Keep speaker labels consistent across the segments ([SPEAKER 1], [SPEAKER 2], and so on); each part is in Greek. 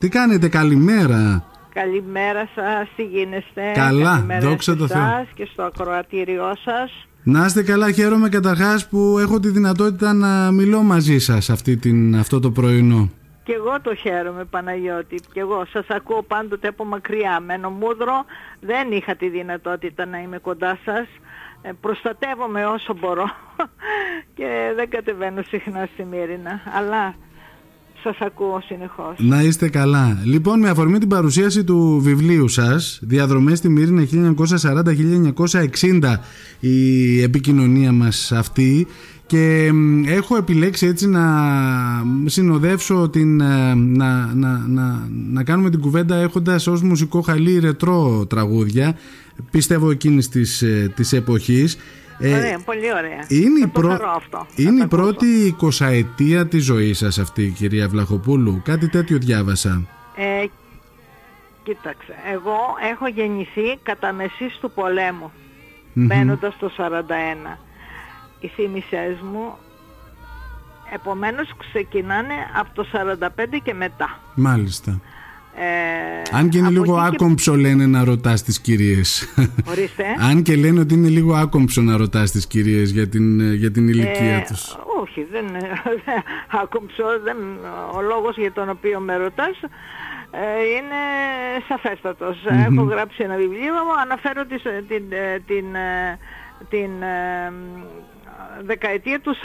[SPEAKER 1] Τι κάνετε, καλημέρα.
[SPEAKER 2] Καλημέρα σας, τι γίνεστε.
[SPEAKER 1] Καλά,
[SPEAKER 2] Καλημέρα
[SPEAKER 1] δόξα
[SPEAKER 2] σε
[SPEAKER 1] τω Θεώ.
[SPEAKER 2] εσάς και στο ακροατήριό σας.
[SPEAKER 1] Να είστε καλά, χαίρομαι καταρχάς που έχω τη δυνατότητα να μιλώ μαζί σας αυτή την, αυτό το πρωινό.
[SPEAKER 2] Και εγώ το χαίρομαι Παναγιώτη. Και εγώ σας ακούω πάντοτε από μακριά. Μένω μούδρο, δεν είχα τη δυνατότητα να είμαι κοντά σας. Ε, προστατεύομαι όσο μπορώ και δεν κατεβαίνω συχνά στη Μύρινα. Αλλά σας ακούω συνεχώς.
[SPEAKER 1] Να είστε καλά. Λοιπόν, με αφορμή την παρουσίαση του βιβλίου σας, Διαδρομές στη Μύρινα 1940-1960, η επικοινωνία μας αυτή, και μ, έχω επιλέξει έτσι να συνοδεύσω την, ε, να, να, να, να κάνουμε την κουβέντα έχοντας ως μουσικό χαλί ρετρό τραγούδια, πιστεύω εκείνης της, ε, της εποχής. Ε,
[SPEAKER 2] Ωραία, πολύ ωραία.
[SPEAKER 1] είναι, η,
[SPEAKER 2] Θα το
[SPEAKER 1] πρω-
[SPEAKER 2] χαρώ αυτό. Θα
[SPEAKER 1] είναι
[SPEAKER 2] το
[SPEAKER 1] η
[SPEAKER 2] ακούσω.
[SPEAKER 1] πρώτη εικοσαετία της ζωής σας αυτή κυρία Βλαχοπούλου. Κάτι τέτοιο διάβασα.
[SPEAKER 2] Ε, κοίταξε, εγώ έχω γεννηθεί κατά μεσής του πολέμου, μπαίνοντας το 41. Οι θύμησές μου, επομένως ξεκινάνε από το 45 και μετά.
[SPEAKER 1] Μάλιστα.
[SPEAKER 2] Ε,
[SPEAKER 1] Αν και είναι
[SPEAKER 2] από
[SPEAKER 1] λίγο
[SPEAKER 2] εκεί και-
[SPEAKER 1] άκομψο λένε να ρωτάς τις κυρίες.
[SPEAKER 2] Ορίστε.
[SPEAKER 1] Αν και λένε ότι είναι λίγο άκομψο να ρωτάς τις κυρίες για την, ε, για την ηλικία
[SPEAKER 2] Ε,
[SPEAKER 1] τους.
[SPEAKER 2] όχι, δεν άκοψω, δεν, ο λόγος για τον οποίο με ρωτάς ε, είναι σαφέστατος. Έχω γράψει ένα βιβλίο, αναφέρω τις, την, ε, την, ε, την ε, δεκαετία του 40.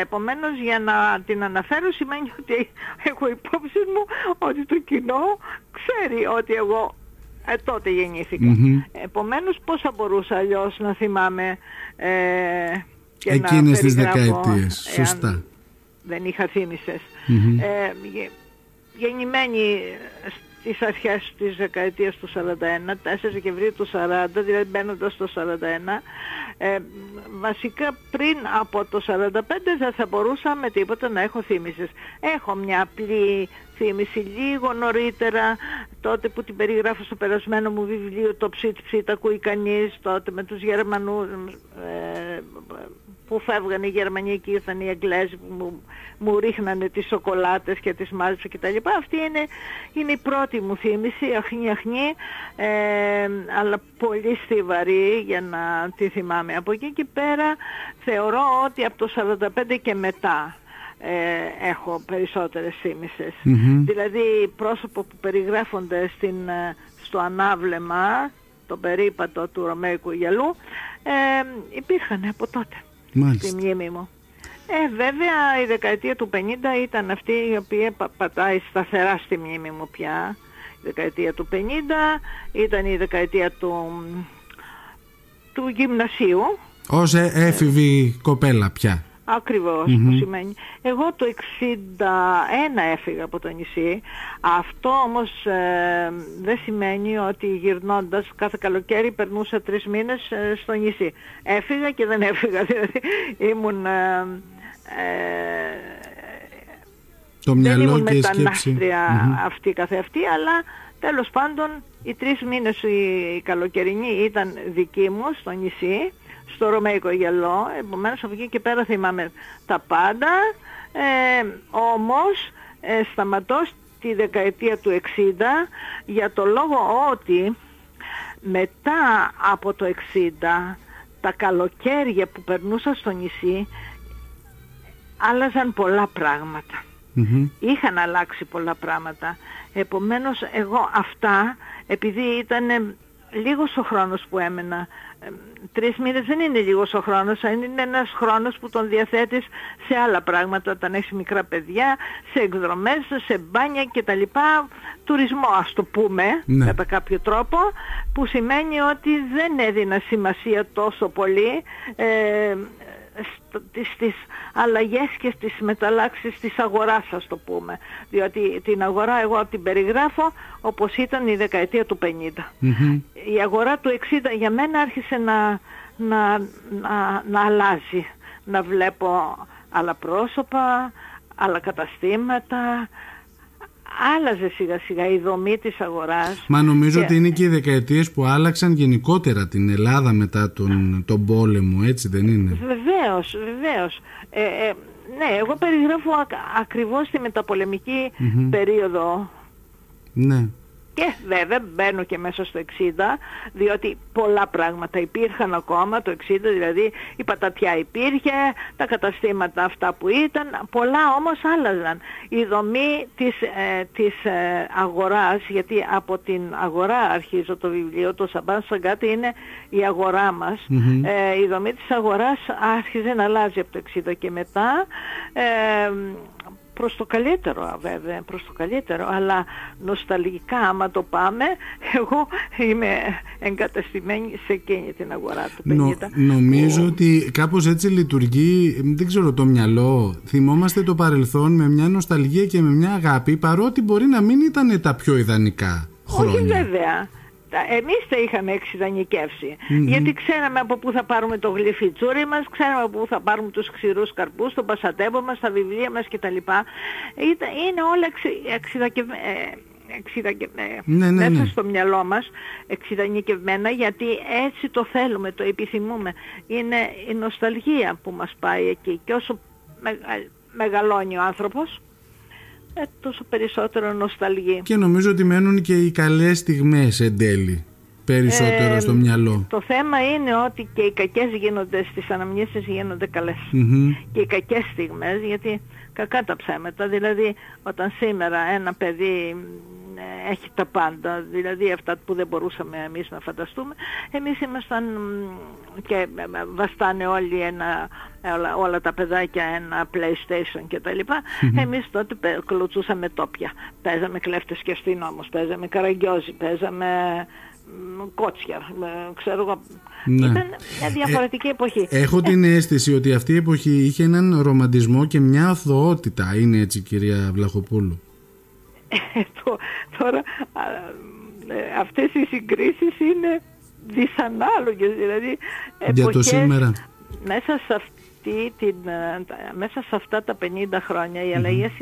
[SPEAKER 2] Επομένως για να την αναφέρω σημαίνει ότι έχω υπόψη μου ότι το κοινό ξέρει ότι εγώ ε, τότε γεννήθηκα.
[SPEAKER 1] Μμμ.
[SPEAKER 2] Επομένως πώς θα μπορούσα αλλιώς να θυμάμαι ε, και
[SPEAKER 1] Εκείνες
[SPEAKER 2] να
[SPEAKER 1] τις
[SPEAKER 2] περιγράφω,
[SPEAKER 1] δεκαετίες.
[SPEAKER 2] εάν
[SPEAKER 1] Σωστά.
[SPEAKER 2] Δεν είχα θύμησες.
[SPEAKER 1] Μμμ.
[SPEAKER 2] Ε, γε- γεννημένη στις αρχές της δεκαετίας του 41, 4 Δεκεμβρίου του 40, δηλαδή μπαίνοντας στο 41, ε, βασικά πριν από το 45 δεν θα μπορούσα με τίποτα να έχω θύμησες. Έχω μια απλή θύμηση λίγο νωρίτερα, τότε που την περιγράφω στο περασμένο μου βιβλίο το ψιτ ψιτ ακούει κανείς, τότε με τους Γερμανούς ε, που φεύγανε οι Γερμανοί και ήρθαν οι Αγγλέζοι που μου, μου ρίχνανε τις σοκολάτες και τις μάζεψα και τα λοιπά. Αυτή είναι, είναι η πρώτη μου θύμηση, αχνή αχνή, ε, αλλά πολύ στιβαρή για να τη θυμάμαι. Από εκεί και πέρα θεωρώ ότι από το 45 και μετά ε, έχω περισσότερες θύμησες.
[SPEAKER 1] Μμμ.
[SPEAKER 2] Δηλαδή πρόσωπο που περιγράφονται στην, ε, στο ανάβλεμα, το περίπατο του Ρωμαϊκού Γυαλού, ε, υπήρχαν από τότε στη
[SPEAKER 1] Μάλιστα.
[SPEAKER 2] μνήμη μου. Ε, βέβαια η δεκαετία του 50 ήταν αυτή η οποία πα- πατάει σταθερά στη μνήμη μου πια. Η δεκαετία του 50 ήταν η δεκαετία του, του γυμνασίου.
[SPEAKER 1] Ως ε- έφηβη κοπέλα πια.
[SPEAKER 2] Ακριβώς που σημαίνει. Εγώ το 61 έφυγα από το νησί. Αυτό όμως ε, δεν σημαίνει ότι γυρνώντας κάθε καλοκαίρι περνούσα τρεις μήνες ε, στο νησί. Έφυγα και δεν έφυγα. Δηλαδή ήμουν... ε, ε,
[SPEAKER 1] Το
[SPEAKER 2] δεν
[SPEAKER 1] μυαλό
[SPEAKER 2] ήμουν
[SPEAKER 1] και η σκέψη.
[SPEAKER 2] μετανάστρια αυτή καθεαυτή, αλλά τέλος πάντων οι τρεις μήνες οι, οι καλοκαιρινοί ήταν δικοί μου στο νησί, στο Ρωμαϊκό Γελό, επομένως από εκεί και πέρα θυμάμαι τα πάντα, ε, όμως ε, σταματώ στη δεκαετία του 60 για το λόγο ότι μετά από το 60 τα καλοκαίρια που περνούσα στο νησί άλλαζαν πολλά πράγματα
[SPEAKER 1] Μμμ.
[SPEAKER 2] είχαν αλλάξει πολλά πράγματα. Επομένως εγώ αυτά, επειδή ήταν ε, λίγος ο χρόνος που έμενα, ε, τρεις μήνες δεν είναι λίγος ο χρόνος, αλλά είναι ένας χρόνος που τον διαθέτεις σε άλλα πράγματα, όταν έχεις μικρά παιδιά, σε εκδρομές, σε μπάνια κτλ. Τουρισμό ας το πούμε,
[SPEAKER 1] Ναι.
[SPEAKER 2] κατά κάποιο τρόπο, που σημαίνει ότι δεν έδινα σημασία τόσο πολύ ε, στο- τις, τις αλλαγές και στις μεταλλάξεις της αγοράς ας το πούμε. Διότι την αγορά εγώ την περιγράφω όπως ήταν η δεκαετία του 50.
[SPEAKER 1] Μμμ.
[SPEAKER 2] Η αγορά του 60 για μένα άρχισε να, να, να, να αλλάζει. Να βλέπω άλλα πρόσωπα, άλλα καταστήματα. Άλλαζε σιγά σιγά η δομή της αγοράς.
[SPEAKER 1] Μα νομίζω
[SPEAKER 2] Και-
[SPEAKER 1] ότι είναι και οι δεκαετίες που άλλαξαν γενικότερα την Ελλάδα μετά τον, τον πόλεμο, έτσι δεν είναι;
[SPEAKER 2] Βεβαίως, βεβαίως. Ε, ε, ναι, εγώ περιγράφω ακ- ακριβώς τη μεταπολεμικη περίοδο
[SPEAKER 1] Ναι.
[SPEAKER 2] Και βέβαια μπαίνω και μέσα στο 60, διότι πολλά πράγματα υπήρχαν ακόμα. Το 60, δηλαδή η πατατιά υπήρχε, τα καταστήματα αυτά που ήταν, πολλά όμως άλλαζαν. Η δομή της, ε, της ε, αγοράς, γιατί από την αγορά αρχίζω το βιβλίο, το Σαμπάν Σαγκάτη είναι η αγορά μας, ε, η δομή της αγοράς άρχιζε να αλλάζει από το 60 και μετά, ε, προς το καλύτερο βέβαια, προς το καλύτερο, αλλά νοσταλγικά άμα το πάμε, εγώ είμαι εγκαταστημένη σε εκείνη την αγορά του 50.
[SPEAKER 1] νομίζω ότι κάπως έτσι λειτουργεί, δεν ξέρω το μυαλό, θυμόμαστε το παρελθόν με μια νοσταλγία και με μια αγάπη, παρότι μπορεί να μην ήταν τα πιο ιδανικά χρόνια.
[SPEAKER 2] Όχι βέβαια. Εμείς τα είχαμε Γιατί ξέραμε από πού θα πάρουμε το γλυφιτσούρι μας, ξέραμε από πού θα πάρουμε τους ξηρούς καρπούς, το πασατέμπο μας, τα βιβλία μας κτλ. Είναι όλα εξειδακευμένα
[SPEAKER 1] ναι, ναι,
[SPEAKER 2] μέσα
[SPEAKER 1] ναι.
[SPEAKER 2] στο μυαλό μας εξειδανικευμένα γιατί έτσι το θέλουμε, το επιθυμούμε. Είναι η νοσταλγία που μας πάει εκεί και όσο μεγαλώνει ο άνθρωπος ε, τόσο περισσότερο νοσταλγεί.
[SPEAKER 1] Και νομίζω ότι μένουν και οι καλές στιγμές εν τέλει περισσότερο
[SPEAKER 2] ε,
[SPEAKER 1] στο μυαλό.
[SPEAKER 2] Το θέμα είναι ότι και οι κακές γίνονται στις αναμνήσεις γίνονται Και οι κακές στιγμές γιατί κακά τα ψέματα. Δηλαδή όταν σήμερα ένα παιδί ε, έχει τα πάντα, δηλαδή αυτά που δεν μπορούσαμε εμείς να φανταστούμε. Εμείς ήμασταν και ε, ε, βαστάνε όλοι ένα, όλα, όλα τα παιδάκια ένα PlayStation και τα λοιπά. Εμείς τότε κλωτσούσαμε τόπια. Παίζαμε κλέφτες και αστυνόμους, παίζαμε καραγκιόζι, παίζαμε κότσια, ξέρω εγώ. Ναι. Ήταν μια διαφορετική εποχή.
[SPEAKER 1] Έχω την αίσθηση ότι αυτή η εποχή είχε έναν ρομαντισμό και μια αθωότητα. Είναι έτσι κυρία Βλαχοπούλου.
[SPEAKER 2] Τώρα ε, αυτές οι συγκρίσεις είναι δυσανάλογες δηλαδή
[SPEAKER 1] για το σήμερα.
[SPEAKER 2] μέσα σε, αυτή την, ε, μέσα σε αυτά τα 50 χρόνια οι αλλαγές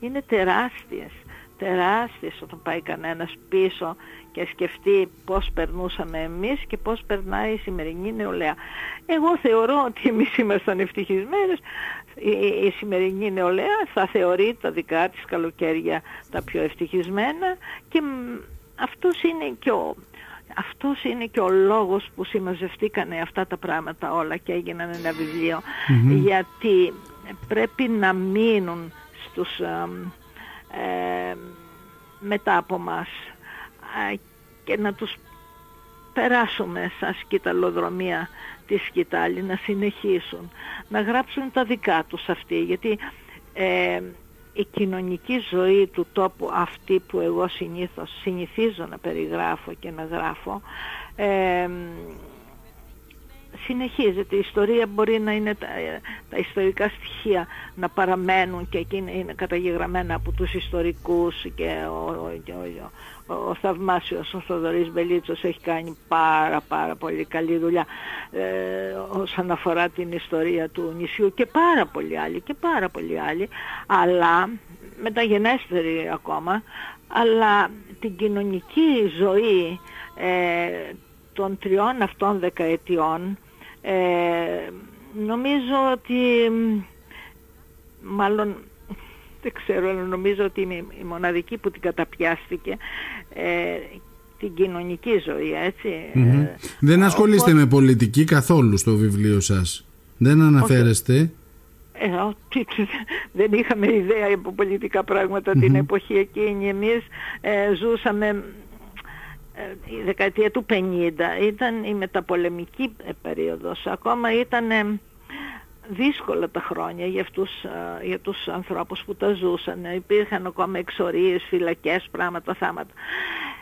[SPEAKER 2] είναι τεράστιες τεράστιες όταν πάει κανένας πίσω και σκεφτεί πώς περνούσαμε εμείς και πώς περνάει η σημερινή νεολαία. Εγώ θεωρώ ότι εμείς ήμασταν ευτυχισμένες. Η, η σημερινή νεολαία θα θεωρεί τα δικά της καλοκαίρια τα πιο ευτυχισμένα και αυτός είναι και ο, αυτός είναι και ο λόγος που συμμαζευτήκανε αυτά τα πράγματα όλα και έγιναν ένα γιατί πρέπει να μείνουν στους ε, μετά από μας και να τους περάσουμε σαν σκηταλοδρομία της σκητάλη, να συνεχίσουν, να γράψουν τα δικά τους αυτοί, γιατί ε, η κοινωνική ζωή του τόπου αυτή που εγώ συνήθως συνηθίζω να περιγράφω και να γράφω ε, συνεχίζεται. Η ιστορία μπορεί να είναι τα, ιστορικά στοιχεία να παραμένουν και εκεί είναι καταγεγραμμένα από τους ιστορικούς και ο, ο, ο, θαυμάσιος ο Θοδωρής Μπελίτσος έχει κάνει πάρα πάρα πολύ καλή δουλειά ε, όσον αφορά την ιστορία του νησιού και πάρα πολλοί άλλοι και πάρα πολλοί άλλοι αλλά μεταγενέστεροι ακόμα αλλά την κοινωνική ζωή ε, των τριών αυτών δεκαετιών ε, νομίζω ότι μάλλον δεν ξέρω αλλά νομίζω ότι είμαι η μοναδική που την καταπιάστηκε ε, την κοινωνική ζωή ε,
[SPEAKER 1] δεν ασχολείστε με πολιτική καθόλου στο βιβλίο σας. Δεν αναφέρεστε.
[SPEAKER 2] Ε, δεν είχαμε ιδέα από πολιτικά την εποχή εκείνη. Εμείς ε, ζούσαμε ε, η δεκαετία του 50 ήταν η μεταπολεμική περίοδος. Ακόμα ήταν ε, δύσκολα τα χρόνια για, αυτούς, ε, για τους ανθρώπους που τα ζούσαν. Υπήρχαν ακόμα εξορίες, φυλακές, πράγματα, θάματα.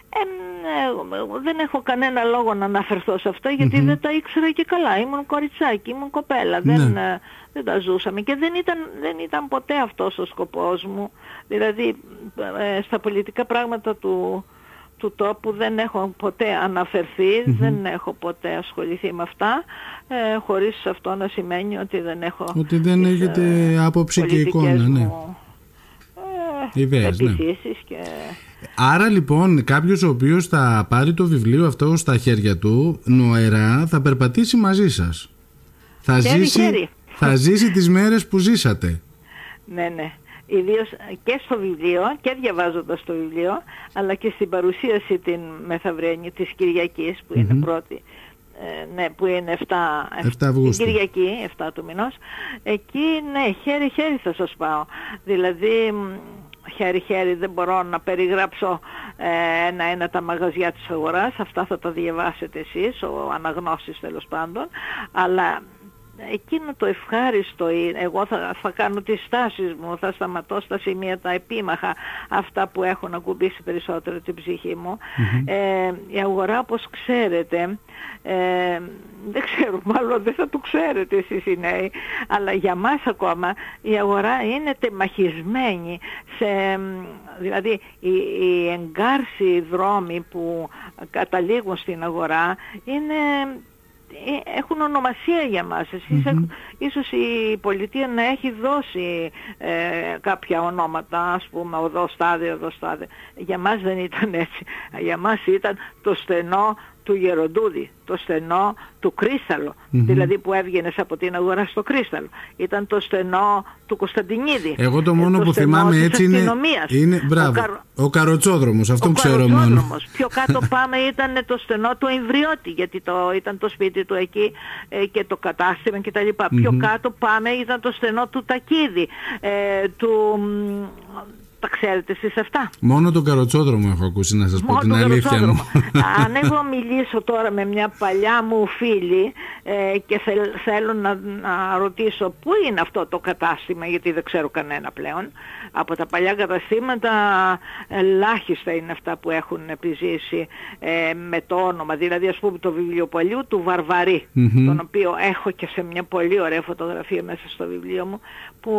[SPEAKER 2] Ε, δεν έχω κανένα λόγο να αναφερθώ σε αυτό δεν τα ήξερα και καλά. Ήμουν κοριτσάκι, ήμουν κοπέλα. Δεν, ναι. δεν τα ζούσαμε και δεν ήταν, δεν ήταν ποτέ αυτός ο σκοπός μου. Δηλαδή στα πολιτικά πράγματα του, του τόπου δεν έχω ποτέ δεν έχω ποτέ ασχοληθεί με αυτά, ε, χωρίς αυτό να σημαίνει ότι δεν έχω...
[SPEAKER 1] Ότι δεν έχετε ε, άποψη και εικόνα, ναι.
[SPEAKER 2] Ε, Ιδέες, ναι. και...
[SPEAKER 1] Άρα λοιπόν κάποιος ο οποίος θα πάρει το βιβλίο αυτό στα χέρια του νοερά θα περπατήσει μαζί σας. Θα, ζήσει, θα ζήσει τις μέρες που ζήσατε.
[SPEAKER 2] Ναι, ναι. Ιδίως και στο βιβλίο και διαβάζοντας το βιβλίο αλλά και στην παρουσίαση την μεθαυριανή της Κυριακής που είναι πρώτη ε, ναι, που είναι 7,
[SPEAKER 1] 7 Αυγούστου.
[SPEAKER 2] Κυριακή, 7 του μηνός. Εκεί, ναι, χέρι-χέρι θα σας πάω. Δηλαδή, χέρι-χέρι δεν μπορώ να περιγράψω ε, ένα-ένα τα μαγαζιά της αγοράς. Αυτά θα τα διαβάσετε εσείς, ο αναγνώσεις τέλος πάντων. Αλλά εκείνο το ευχάριστο είναι, εγώ θα, θα κάνω τις στάσεις μου, θα σταματώ στα σημεία τα επίμαχα, αυτά που έχουν ακουμπήσει περισσότερο την ψυχή μου. Ε, η αγορά όπως ξέρετε, ε, δεν ξέρω, μάλλον δεν θα το ξέρετε εσείς οι νέοι, αλλά για μας ακόμα η αγορά είναι τεμαχισμένη σε, δηλαδή οι, οι εγκάρσιοι δρόμοι που καταλήγουν στην αγορά είναι ε, έχουν ονομασία για μας. Εσείς ίσως η πολιτεία να έχει δώσει ε, κάποια ονόματα, ας πούμε, οδό στάδιο, οδό στάδιο. Για μας δεν ήταν έτσι. Για μας ήταν το στενό του Γεροντούδη, το στενό του κρυσταλλο δηλαδή που έβγαινε από την αγορά στο Κρίσταλο. Ήταν το στενό του Κωνσταντινίδη.
[SPEAKER 1] Εγώ το μόνο
[SPEAKER 2] ε,
[SPEAKER 1] που θυμάμαι έτσι είναι, είναι μπράβο, ο, καρ... ο καροτσόδρομος, αυτό ξέρω μόνο.
[SPEAKER 2] Πιο κάτω πάμε ήταν το στενό του Εμβριώτη, γιατί το, ήταν το σπίτι του εκεί ε, και το κατάστημα κτλ. Πιο κάτω πάμε ήταν το στενό του Τακίδη, ε, του τα ξέρετε εσείς αυτά;
[SPEAKER 1] Μόνο τον καροτσόδρομο έχω ακούσει να σας πω την αλήθεια μου.
[SPEAKER 2] Αν εγώ μιλήσω τώρα με μια παλιά μου φίλη ε, και θέλω να, να ρωτήσω πού είναι αυτό το κατάστημα γιατί δεν ξέρω κανένα πλέον. Από τα παλιά καταστήματα ελάχιστα είναι αυτά που έχουν επιζήσει ε, με το όνομα. Δηλαδή ας πούμε το βιβλιοπολίου του Βαρβαρή, τον οποίο έχω και σε μια πολύ ωραία φωτογραφία μέσα στο βιβλίο μου που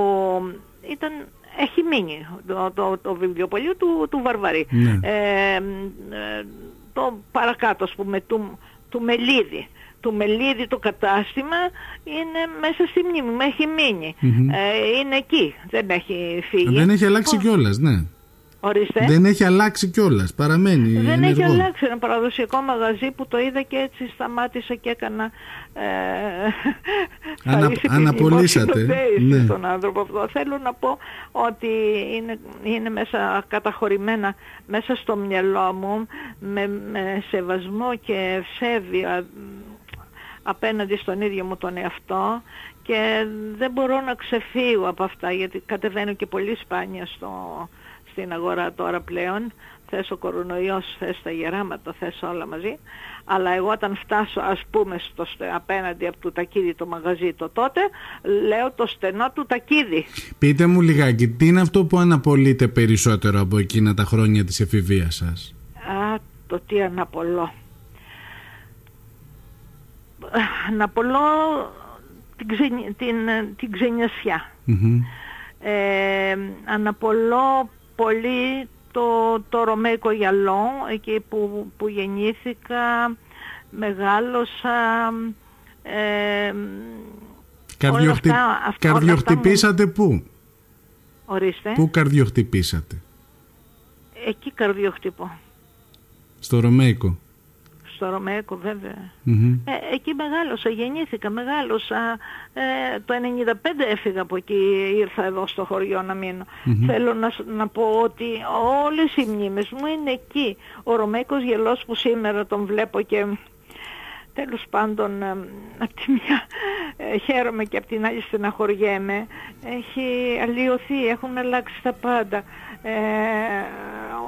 [SPEAKER 2] ήταν έχει μείνει το, το, το βιβλιοπωλείο του, του Βαρβαρή. Ναι. Ε, ε, το παρακάτω, ας πούμε, του, του Μελίδη. Του Μελίδη το κατάστημα είναι μέσα στη μνήμη μου, έχει Ε, είναι εκεί, δεν έχει φύγει.
[SPEAKER 1] Δεν έχει αλλάξει κιόλας, ναι.
[SPEAKER 2] Ορίστε.
[SPEAKER 1] Δεν έχει αλλάξει κιόλας. Παραμένει.
[SPEAKER 2] Δεν
[SPEAKER 1] ενεργό.
[SPEAKER 2] έχει αλλάξει. Ένα παραδοσιακό μαγαζί που το είδα και έτσι σταμάτησα και έκανα. Ε,
[SPEAKER 1] Ανα, αναπολύσατε.
[SPEAKER 2] Ναι. Στον άνθρωπο αυτό. Θέλω να πω ότι είναι, είναι μέσα καταχωρημένα μέσα στο μυαλό μου με, με σεβασμό και ευσέβεια απέναντι στον ίδιο μου τον εαυτό και δεν μπορώ να ξεφύγω από αυτά γιατί κατεβαίνω και πολύ σπάνια στο, στην αγορά τώρα πλέον. Θες ο κορονοϊός, θες τα γεράματα, θες όλα μαζί. Αλλά εγώ όταν φτάσω ας πούμε στο, απέναντι από το τακίδι το μαγαζί το τότε, λέω το στενό του τακίδι.
[SPEAKER 1] Πείτε μου λιγάκι, τι είναι αυτό που αναπολύτε περισσότερο από εκείνα τα χρόνια της εφηβείας σας;
[SPEAKER 2] Α, το τι αναπολώ. Αναπολώ την, την, την ξενιασιά. Ε, αναπολώ πολύ το, το Ρωμαϊκό Γυαλό, εκεί που, που γεννήθηκα, μεγάλωσα. Ε,
[SPEAKER 1] Καρδιοχτυ... αυτά, καρδιοχτυπήσατε μου... πού;
[SPEAKER 2] Ορίστε.
[SPEAKER 1] Πού καρδιοχτυπήσατε;
[SPEAKER 2] Εκεί καρδιοχτυπώ.
[SPEAKER 1] Στο Ρωμαϊκό
[SPEAKER 2] στο Ρωμαϊκό Ε, εκεί μεγάλωσα, γεννήθηκα, μεγάλωσα. Ε, το 95 έφυγα από εκεί, ήρθα εδώ στο χωριό να μεινω Θέλω να, να πω ότι όλες οι μνήμες μου είναι εκεί. Ο Ρωμαϊκός γελός που σήμερα τον βλέπω και τέλος πάντων ε, από τη μια ε, χαίρομαι και από την άλλη στεναχωριέμαι. Έχει αλλοιωθεί, έχουν αλλάξει τα πάντα. Ε,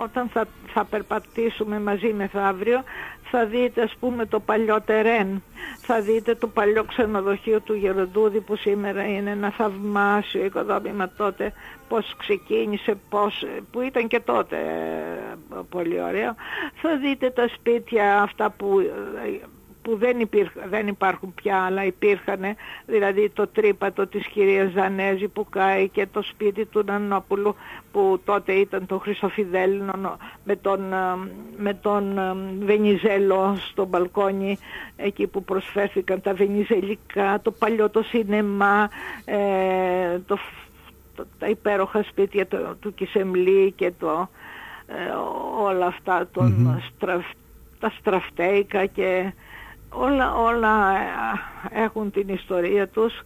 [SPEAKER 2] όταν θα, θα περπατήσουμε μαζί μεθαύριο θα δείτε ας πούμε το παλιό τερέν, θα δείτε το παλιό ξενοδοχείο του Γεροντούδη που σήμερα είναι ένα θαυμάσιο οικοδόμημα τότε, πώς ξεκίνησε, πώς, που ήταν και τότε ε, πολύ ωραίο. Θα δείτε τα σπίτια αυτά που ε, που δεν, δεν υπάρχουν πια αλλά υπήρχαν δηλαδή το τρύπατο της κυρίας Ζανέζη που κάει και το σπίτι του Νανόπουλου που τότε ήταν το Χρυσοφιδέλινο με τον, ε, με τον ε, Βενιζέλο στο μπαλκόνι εκεί που προσφέρθηκαν τα βενιζελικά, το παλιό το σινεμά, ε, το, τα υπέροχα σπίτια το, του Κισεμλή και το, όλα αυτά τον τα στραφτέικα και όλα, όλα ε, έχουν την ιστορία τους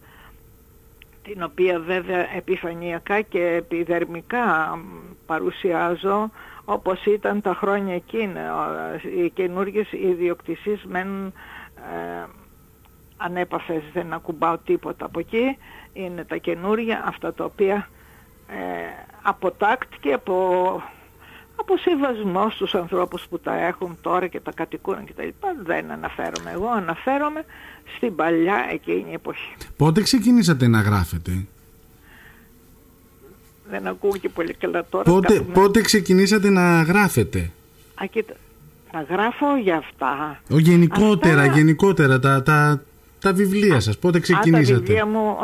[SPEAKER 2] την οποία βέβαια επιφανειακά και επιδερμικά παρουσιάζω όπως ήταν τα χρόνια εκείνα. Οι καινούργιες ιδιοκτησίες μένουν ε, ανέπαφες, δεν ακουμπάω τίποτα από εκεί. Είναι τα καινούργια, αυτά τα οποία ε, από τάκτ και από, από σεβασμός στους ανθρώπους που τα έχουν τώρα και τα κατοικούν κτλ. Δεν αναφέρομαι εγώ, αναφέρομαι στην παλιά εκείνη εποχή.
[SPEAKER 1] Πότε ξεκινήσατε να γράφετε;
[SPEAKER 2] Δεν ακούω και πολύ καλά τώρα.
[SPEAKER 1] Πότε, πότε ξεκινήσατε να γράφετε;
[SPEAKER 2] Α, κοίτα, να γράφω για αυτά.
[SPEAKER 1] Ο, γενικότερα, γενικότερα, τα, τα, τα βιβλία σας, πότε ξεκινήσατε.
[SPEAKER 2] Α, τα βιβλία μου,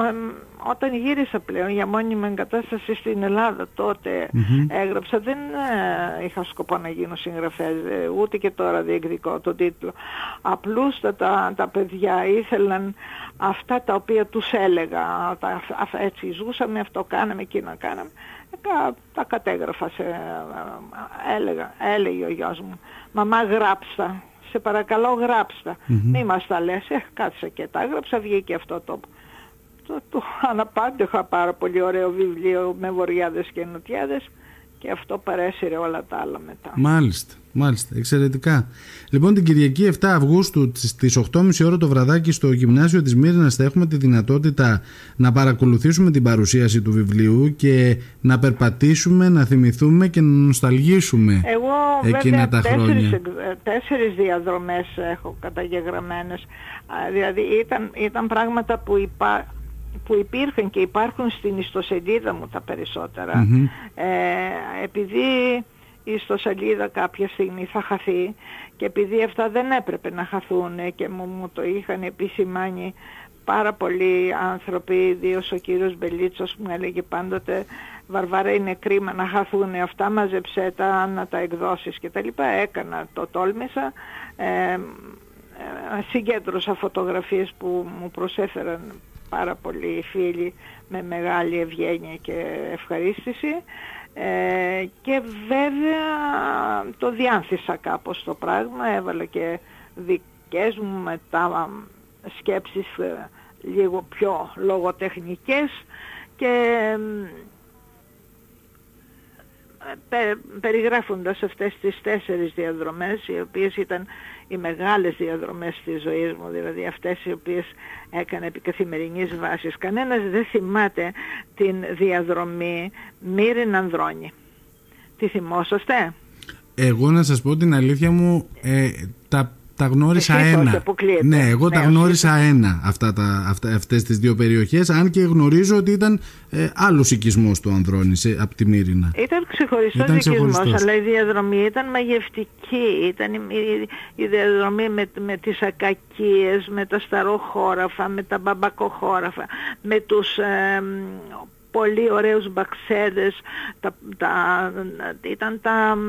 [SPEAKER 2] όταν γύρισα πλέον για μόνιμη εγκατάσταση στην Ελλάδα τότε έγραψα, δεν ε, είχα σκοπό να γίνω συγγραφέας, ε, ούτε και τώρα διεκδικώ τον τίτλο. Απλούστατα τα παιδιά ήθελαν αυτά τα οποία τους έλεγα, τα, έτσι ζούσαμε, αυτό κάναμε, εκείνο κάναμε. Τα, τα κατέγραφα, σε, ε, έλεγα, έλεγε ο γιος μου, μαμά γράψα, σε παρακαλώ γράψτα, mm-hmm. μη μας τα λες, ε, κάτσε και τα έγραψα, βγήκε αυτό το το, το αναπάντεχα πάρα πολύ ωραίο βιβλίο με βοριάδες και νοτιάδες και αυτό παρέσυρε όλα τα άλλα μετά.
[SPEAKER 1] Μάλιστα, μάλιστα, εξαιρετικά. Λοιπόν την Κυριακή 7 Αυγούστου στις 8.30 ώρα το βραδάκι στο Γυμνάσιο της Μύρινας θα έχουμε τη δυνατότητα να παρακολουθήσουμε την παρουσίαση του βιβλίου και να περπατήσουμε, να θυμηθούμε και να νοσταλγήσουμε
[SPEAKER 2] Εγώ,
[SPEAKER 1] εκείνα
[SPEAKER 2] βέβαια,
[SPEAKER 1] τα
[SPEAKER 2] τέσσερις,
[SPEAKER 1] χρόνια.
[SPEAKER 2] τέσσερις διαδρομές έχω καταγεγραμμένες. Δηλαδή ήταν, ήταν πράγματα που υπάρχουν που υπήρχαν και υπάρχουν στην ιστοσελίδα μου τα περισσοτερα Ε, επειδή η ιστοσελίδα κάποια στιγμή θα χαθεί και επειδή αυτά δεν έπρεπε να χαθούν και μου, μου το είχαν επισημάνει πάρα πολλοί άνθρωποι, ιδίως ο κύριος Μπελίτσος μου έλεγε πάντοτε Βαρβάρα είναι κρίμα να χαθούν αυτά, μαζεψέ τα, να τα εκδώσεις και τα λοιπά. Έκανα, το τόλμησα, ε, ε, συγκέντρωσα φωτογραφίες που μου προσέφεραν πάρα πολλοί φίλοι με μεγάλη ευγένεια και ευχαρίστηση. Ε, και βέβαια το διάνθησα κάπως το πράγμα, έβαλα και δικές μου μετά σκέψεις ε, λίγο πιο λογοτεχνικές. Και ε, περιγράφοντας αυτές τις τέσσερις διαδρομές οι οποίες ήταν οι μεγάλες διαδρομές της ζωής μου, δηλαδή αυτές οι οποίες έκανε επί καθημερινής βάσης. Κανένας δεν θυμάται την διαδρομή Μύριν Ανδρώνη. Τι θυμόσαστε;
[SPEAKER 1] Εγώ να σας πω την αλήθεια μου, ε, τα τα γνώρισα
[SPEAKER 2] Εσύ πώς
[SPEAKER 1] ένα.
[SPEAKER 2] αποκλείεται.
[SPEAKER 1] Ναι, εγώ
[SPEAKER 2] Ναι,
[SPEAKER 1] τα
[SPEAKER 2] όχι.
[SPEAKER 1] γνώρισα ένα αυτά τα, αυτά, αυτές τις δύο περιοχές αν και γνωρίζω ότι ήταν ε, άλλος οικισμός του Ανδρώνης ε, από τη Μύρινα.
[SPEAKER 2] Ήταν ξεχωριστός
[SPEAKER 1] Ήταν
[SPEAKER 2] οικισμός,
[SPEAKER 1] ξεχωριστός.
[SPEAKER 2] αλλά η διαδρομή ήταν μαγευτική. Ήταν η, η- η διαδρομή με, με τις ακακίες, με τα σταροχώραφα, με τα μπαμπακοχώραφα, με τους ε, μ, πολύ ωραίους μπαξέδες. Τα, τα, ήταν τα, μ,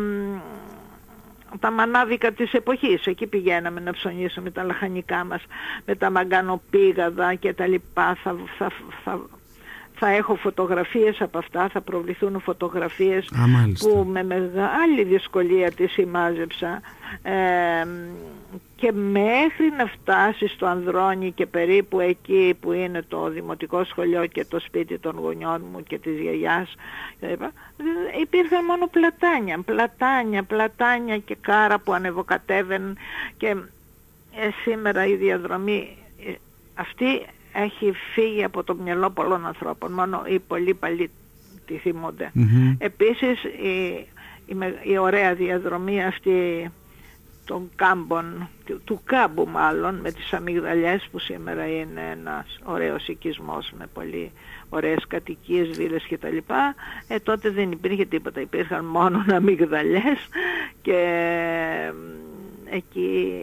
[SPEAKER 2] τα μανάδικα της εποχής. Εκεί πηγαίναμε να ψωνίσουμε τα λαχανικά μας με τα μαγκανοπήγαδα και τα λοιπά. Θα, θα, θα, θα έχω φωτογραφίες από αυτά, θα προβληθούν φωτογραφίες
[SPEAKER 1] Α, μάλιστα.
[SPEAKER 2] που με μεγάλη δυσκολία τις σημάζεψα ε, και μέχρι να φτάσει στο Ανδρώνη και περίπου εκεί που είναι το δημοτικό σχολείο και το σπίτι των γονιών μου και της γιαγιάς κλπ, υπήρχαν μόνο πλατάνια, πλατάνια, πλατάνια και κάρα που ανεβοκατέβαιναν και ε, σήμερα η διαδρομή ε, αυτή έχει φύγει από το μυαλό πολλών ανθρώπων, μόνο οι πολύ παλιοί τη θυμούνται.
[SPEAKER 1] Μμμ.
[SPEAKER 2] Επίσης η, η, με- η ωραία διαδρομή αυτή των κάμπων, του, του κάμπου μάλλον, με τις αμυγδαλιές που σήμερα είναι ένας ωραίος οικισμός με πολύ ωραίες κατοικίες, βίλες κτλ. Ε, τότε δεν υπήρχε τίποτα, υπήρχαν μόνο αμυγδαλιές και μ, εκεί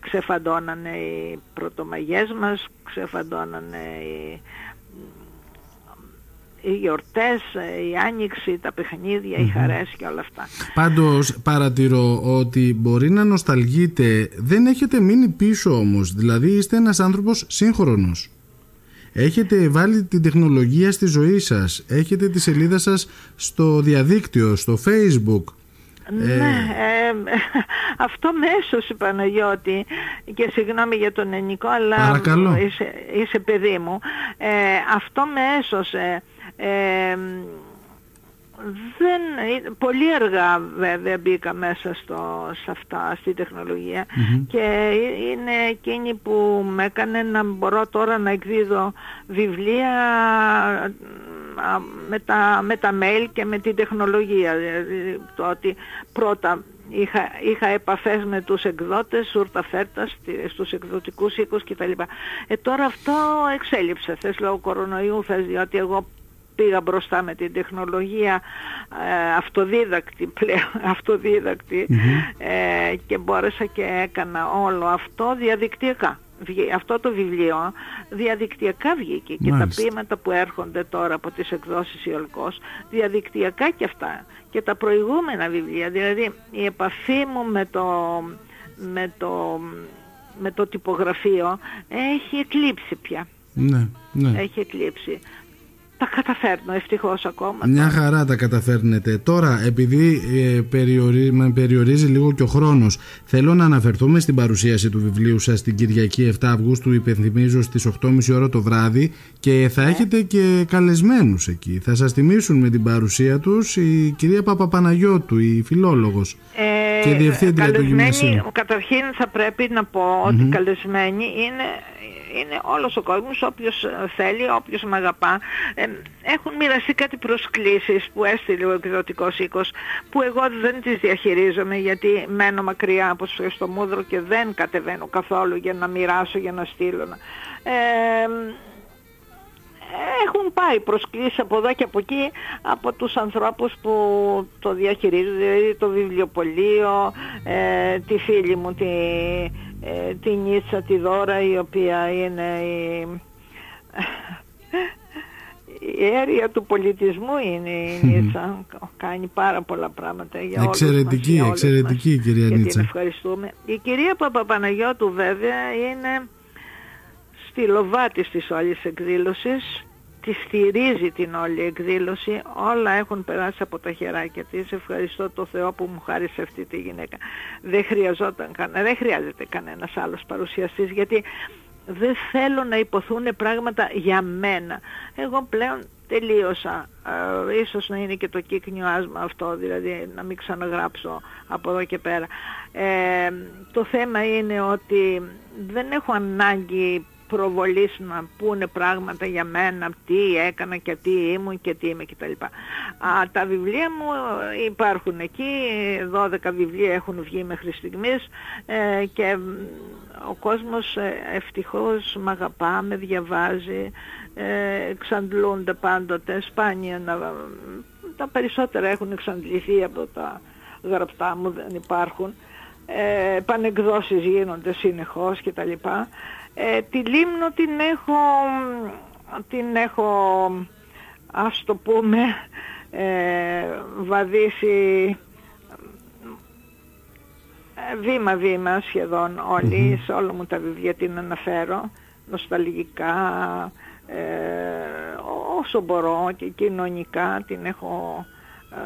[SPEAKER 2] ξεφαντώνανε οι πρωτομαγιές μας, ξεφαντώνανε οι, οι γιορτές, η άνοιξη, τα παιχνίδια, οι χαρές και όλα αυτά.
[SPEAKER 1] Πάντως παρατηρώ ότι μπορεί να νοσταλγείτε, δεν έχετε μείνει πίσω όμως, δηλαδή είστε ένας άνθρωπος σύγχρονος. Έχετε βάλει την τεχνολογία στη ζωή σας, έχετε τη σελίδα σας στο διαδίκτυο, στο facebook.
[SPEAKER 2] Ναι, ε, αυτό μέσω Παναγιώτη και συγγνώμη για τον ενικό αλλά
[SPEAKER 1] Παρακαλώ.
[SPEAKER 2] είσαι, είσαι παιδί μου ε, αυτό με έσωσε ε, δεν, πολύ αργά βέβαια μπήκα μέσα στο, σε αυτά, στη τεχνολογια και είναι εκείνη που με έκανε να μπορώ τώρα να εκδίδω βιβλία με τα, με τα mail και με την τεχνολογία. Δηλαδή το ότι πρώτα είχα, είχα επαφές με τους εκδότες, σούρτα φέρτα, στους εκδοτικούς οίκους κτλ. Ε, τώρα αυτό εξέλιψε, θες λόγω κορονοϊού, θες διότι εγώ πήγα μπροστά με την τεχνολογία ε, αυτοδίδακτη πλέον, αυτοδίδακτη ε, και μπόρεσα και έκανα όλο αυτό διαδικτυακά. Αυτό το βιβλίο διαδικτυακά βγήκε και τα ποίηματα που έρχονται τώρα από τις εκδόσεις Ιολκός διαδικτυακά και αυτά και τα προηγούμενα βιβλία δηλαδή η επαφή μου με το, με το, με το τυπογραφείο έχει εκλείψει πια.
[SPEAKER 1] Ναι, ναι.
[SPEAKER 2] Έχει εκλείψει τα καταφέρνω ευτυχώς ακόμα.
[SPEAKER 1] Μια χαρά τα καταφέρνετε. Τώρα, επειδή ε, περιορίζει, με περιορίζει λίγο και ο χρόνος, θέλω να αναφερθούμε στην παρουσίαση του βιβλίου σας την Κυριακή 7 Αυγούστου, υπενθυμίζω στις 8.30 ώρα το βράδυ και θα ναι. έχετε και καλεσμένους εκεί. Θα σας τιμήσουν με την παρουσία τους η κυρία Παπαπαναγιώτου, η φιλόλογος ε, και διευθύντρια του γυμνασίου.
[SPEAKER 2] Καταρχήν θα πρέπει να πω ότι καλεσμένοι είναι είναι όλος ο κόσμος, όποιος ε, θέλει, όποιος με αγαπά. Ε, έχουν μοιραστεί κάτι προσκλήσεις που έστειλε ο εκδοτικός οίκος, που εγώ δεν τις διαχειρίζομαι γιατί μένω μακριά από στο μούδρο και δεν κατεβαίνω καθόλου για να μοιράσω, για να στείλω. Ε, έχουν πάει προσκλήσεις από εδώ και από εκεί από τους ανθρώπους που το διαχειρίζονται, δηλαδή το βιβλιοπωλείο, ε, τη φίλη μου, τη, ε, τη Νίτσα τη Δώρα η οποία είναι η, η αίρια του πολιτισμού είναι η Νίτσα. Κάνει πάρα πολλά πράγματα για
[SPEAKER 1] εξαιρετική,
[SPEAKER 2] όλους μας,
[SPEAKER 1] εξαιρετική
[SPEAKER 2] μας,
[SPEAKER 1] κυρία
[SPEAKER 2] Νίτσα. ευχαριστούμε. Η κυρία Παπαπαναγιώτου βέβαια είναι στη λοβάτη της όλης εκδήλωσης τη στηρίζει την όλη εκδήλωση, όλα έχουν περάσει από τα χεράκια της. Ευχαριστώ το Θεό που μου χάρισε αυτή τη γυναίκα. Δεν, χρειαζόταν, δεν χρειάζεται κανένας άλλος παρουσιαστής γιατί δεν θέλω να υποθούν πράγματα για μένα. Εγώ πλέον τελείωσα. Ε, ίσως να είναι και το κύκνιο άσμα αυτό, δηλαδή να μην ξαναγράψω από εδώ και πέρα. Ε, το θέμα είναι ότι δεν έχω ανάγκη προβολής να πούνε πράγματα για μένα, τι έκανα και τι ήμουν και τι είμαι κτλ. Α, τα βιβλία μου υπάρχουν εκεί, 12 βιβλία έχουν βγει μέχρι στιγμής ε, και ο κόσμος ε, ευτυχώς με αγαπά, με διαβάζει, ε, εξαντλούνται πάντοτε, σπάνια να, τα περισσότερα έχουν εξαντληθεί από τα γραπτά μου, δεν υπάρχουν. Ε, πανεκδόσεις γίνονται συνεχώς κτλ. Ε, τη Λίμνο την έχω, την έχω ας το πούμε ε, βαδίσει ε, βήμα-βήμα σχεδόν σε όλα μου τα βιβλία την αναφέρω, νοσταλγικά, ε, όσο μπορώ και κοινωνικά την έχω ε,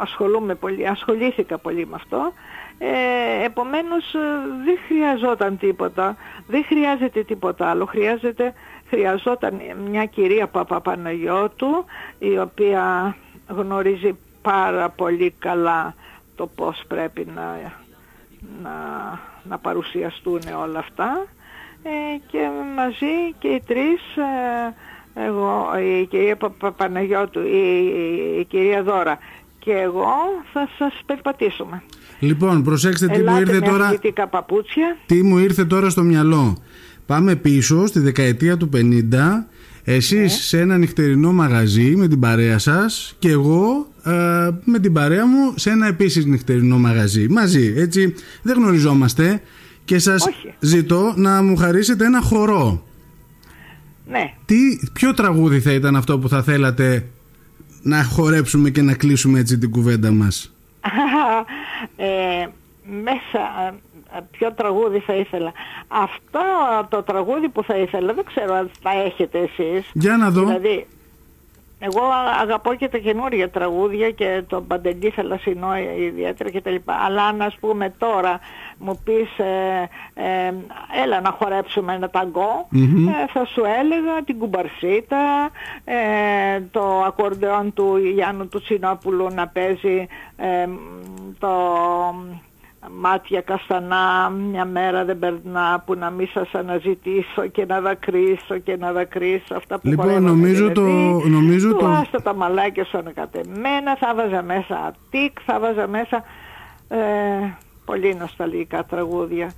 [SPEAKER 2] ασχολούμαι πολύ, ασχολήθηκα πολύ με αυτό ε, επομένως ε, δεν χρειαζόταν τίποτα, δεν χρειάζεται τίποτα άλλο, χρειάζεται, χρειαζόταν μια κυρία Παπαπαναγιώτου η οποία γνωρίζει πάρα πολύ καλά το πώς πρέπει να, να, να παρουσιαστούν όλα αυτά. Ε, και μαζί και οι τρεις ε, εγώ, η κυρία Παπαναγιώτου, η, η, κυρία Δώρα και εγώ θα σας περπατήσουμε.
[SPEAKER 1] Λοιπόν, προσέξτε τι μου ήρθε τώρα.
[SPEAKER 2] Παπούτσια.
[SPEAKER 1] Τι μου ήρθε τώρα στο μυαλό. Πάμε πίσω στη δεκαετία του 50. Εσείς ναι. σε ένα νυχτερινό μαγαζί με την παρέα σας και εγώ ε, με την παρέα μου σε ένα επίσης νυχτερινό μαγαζί. Μαζί, έτσι δεν γνωριζόμαστε και σας ζητώ να μου χαρίσετε ένα χορό.
[SPEAKER 2] Ναι.
[SPEAKER 1] Τι, ποιο τραγούδι θα ήταν αυτό που θα θέλατε να χορέψουμε και να κλείσουμε έτσι την κουβέντα μας;
[SPEAKER 2] Ε, μέσα ε, ποιο τραγούδι θα ήθελα. Αυτό το τραγούδι που θα ήθελα δεν ξέρω αν θα έχετε εσείς.
[SPEAKER 1] Για να δω.
[SPEAKER 2] Δηλαδή Εγώ αγαπώ και τα καινούργια τραγούδια και τον Παντελή Θαλασσινό ιδιαίτερα και τα λοιπά. Αλλά αν ας πούμε τώρα μου πεις ε, ε, έλα να χορέψουμε ένα ταγκό, ε, θα σου έλεγα την κουμπαρσίτα, το ακορντεόν του Γιάννου του Τσινόπουλου να παίζει το μάτια καστανά μια μέρα δεν περνά που να μην σας αναζητήσω και να δακρύσω και να δακρύσω αυτά που
[SPEAKER 1] Λοιπόν νομίζω το... Νομίζω
[SPEAKER 2] του το... άστα τα μαλάκια σου ανακατεμένα θα βάζα μέσα τικ, θα βάζα μέσα ε, πολύ νοσταλγικά τραγούδια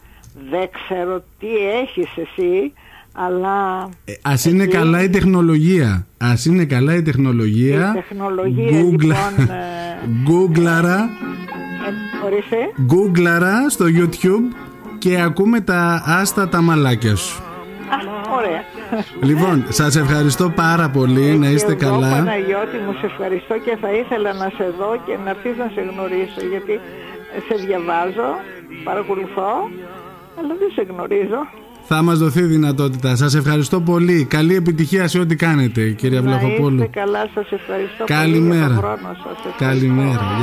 [SPEAKER 2] δεν ξέρω τι έχεις εσύ αλλά...
[SPEAKER 1] Ε, ας είναι καλά η τεχνολογία. Ας είναι καλά η τεχνολογία.
[SPEAKER 2] Η τεχνολογία Google... λοιπόν...
[SPEAKER 1] Γκούγκλαρα Γκούγκλαρα στο YouTube και ακούμε τα άστα τα μαλάκια σου.
[SPEAKER 2] ωραία.
[SPEAKER 1] Λοιπόν, σας ευχαριστώ πάρα πολύ, να είστε καλά.
[SPEAKER 2] Εγώ Παναγιώτη μου σε ευχαριστώ και θα ήθελα να σε δω και να έρθεις να σε γνωρίσω γιατί σε διαβάζω, παρακολουθώ, αλλά δεν σε γνωρίζω.
[SPEAKER 1] Θα μας δοθεί δυνατότητα. Σας ευχαριστώ πολύ. Καλή επιτυχία σε ό,τι κάνετε, κυρία Βλαχοπούλου.
[SPEAKER 2] Να είστε καλά, σας ευχαριστώ
[SPEAKER 1] Καλημέρα.
[SPEAKER 2] πολύ για τον χρόνο σας.
[SPEAKER 1] Καλημέρα.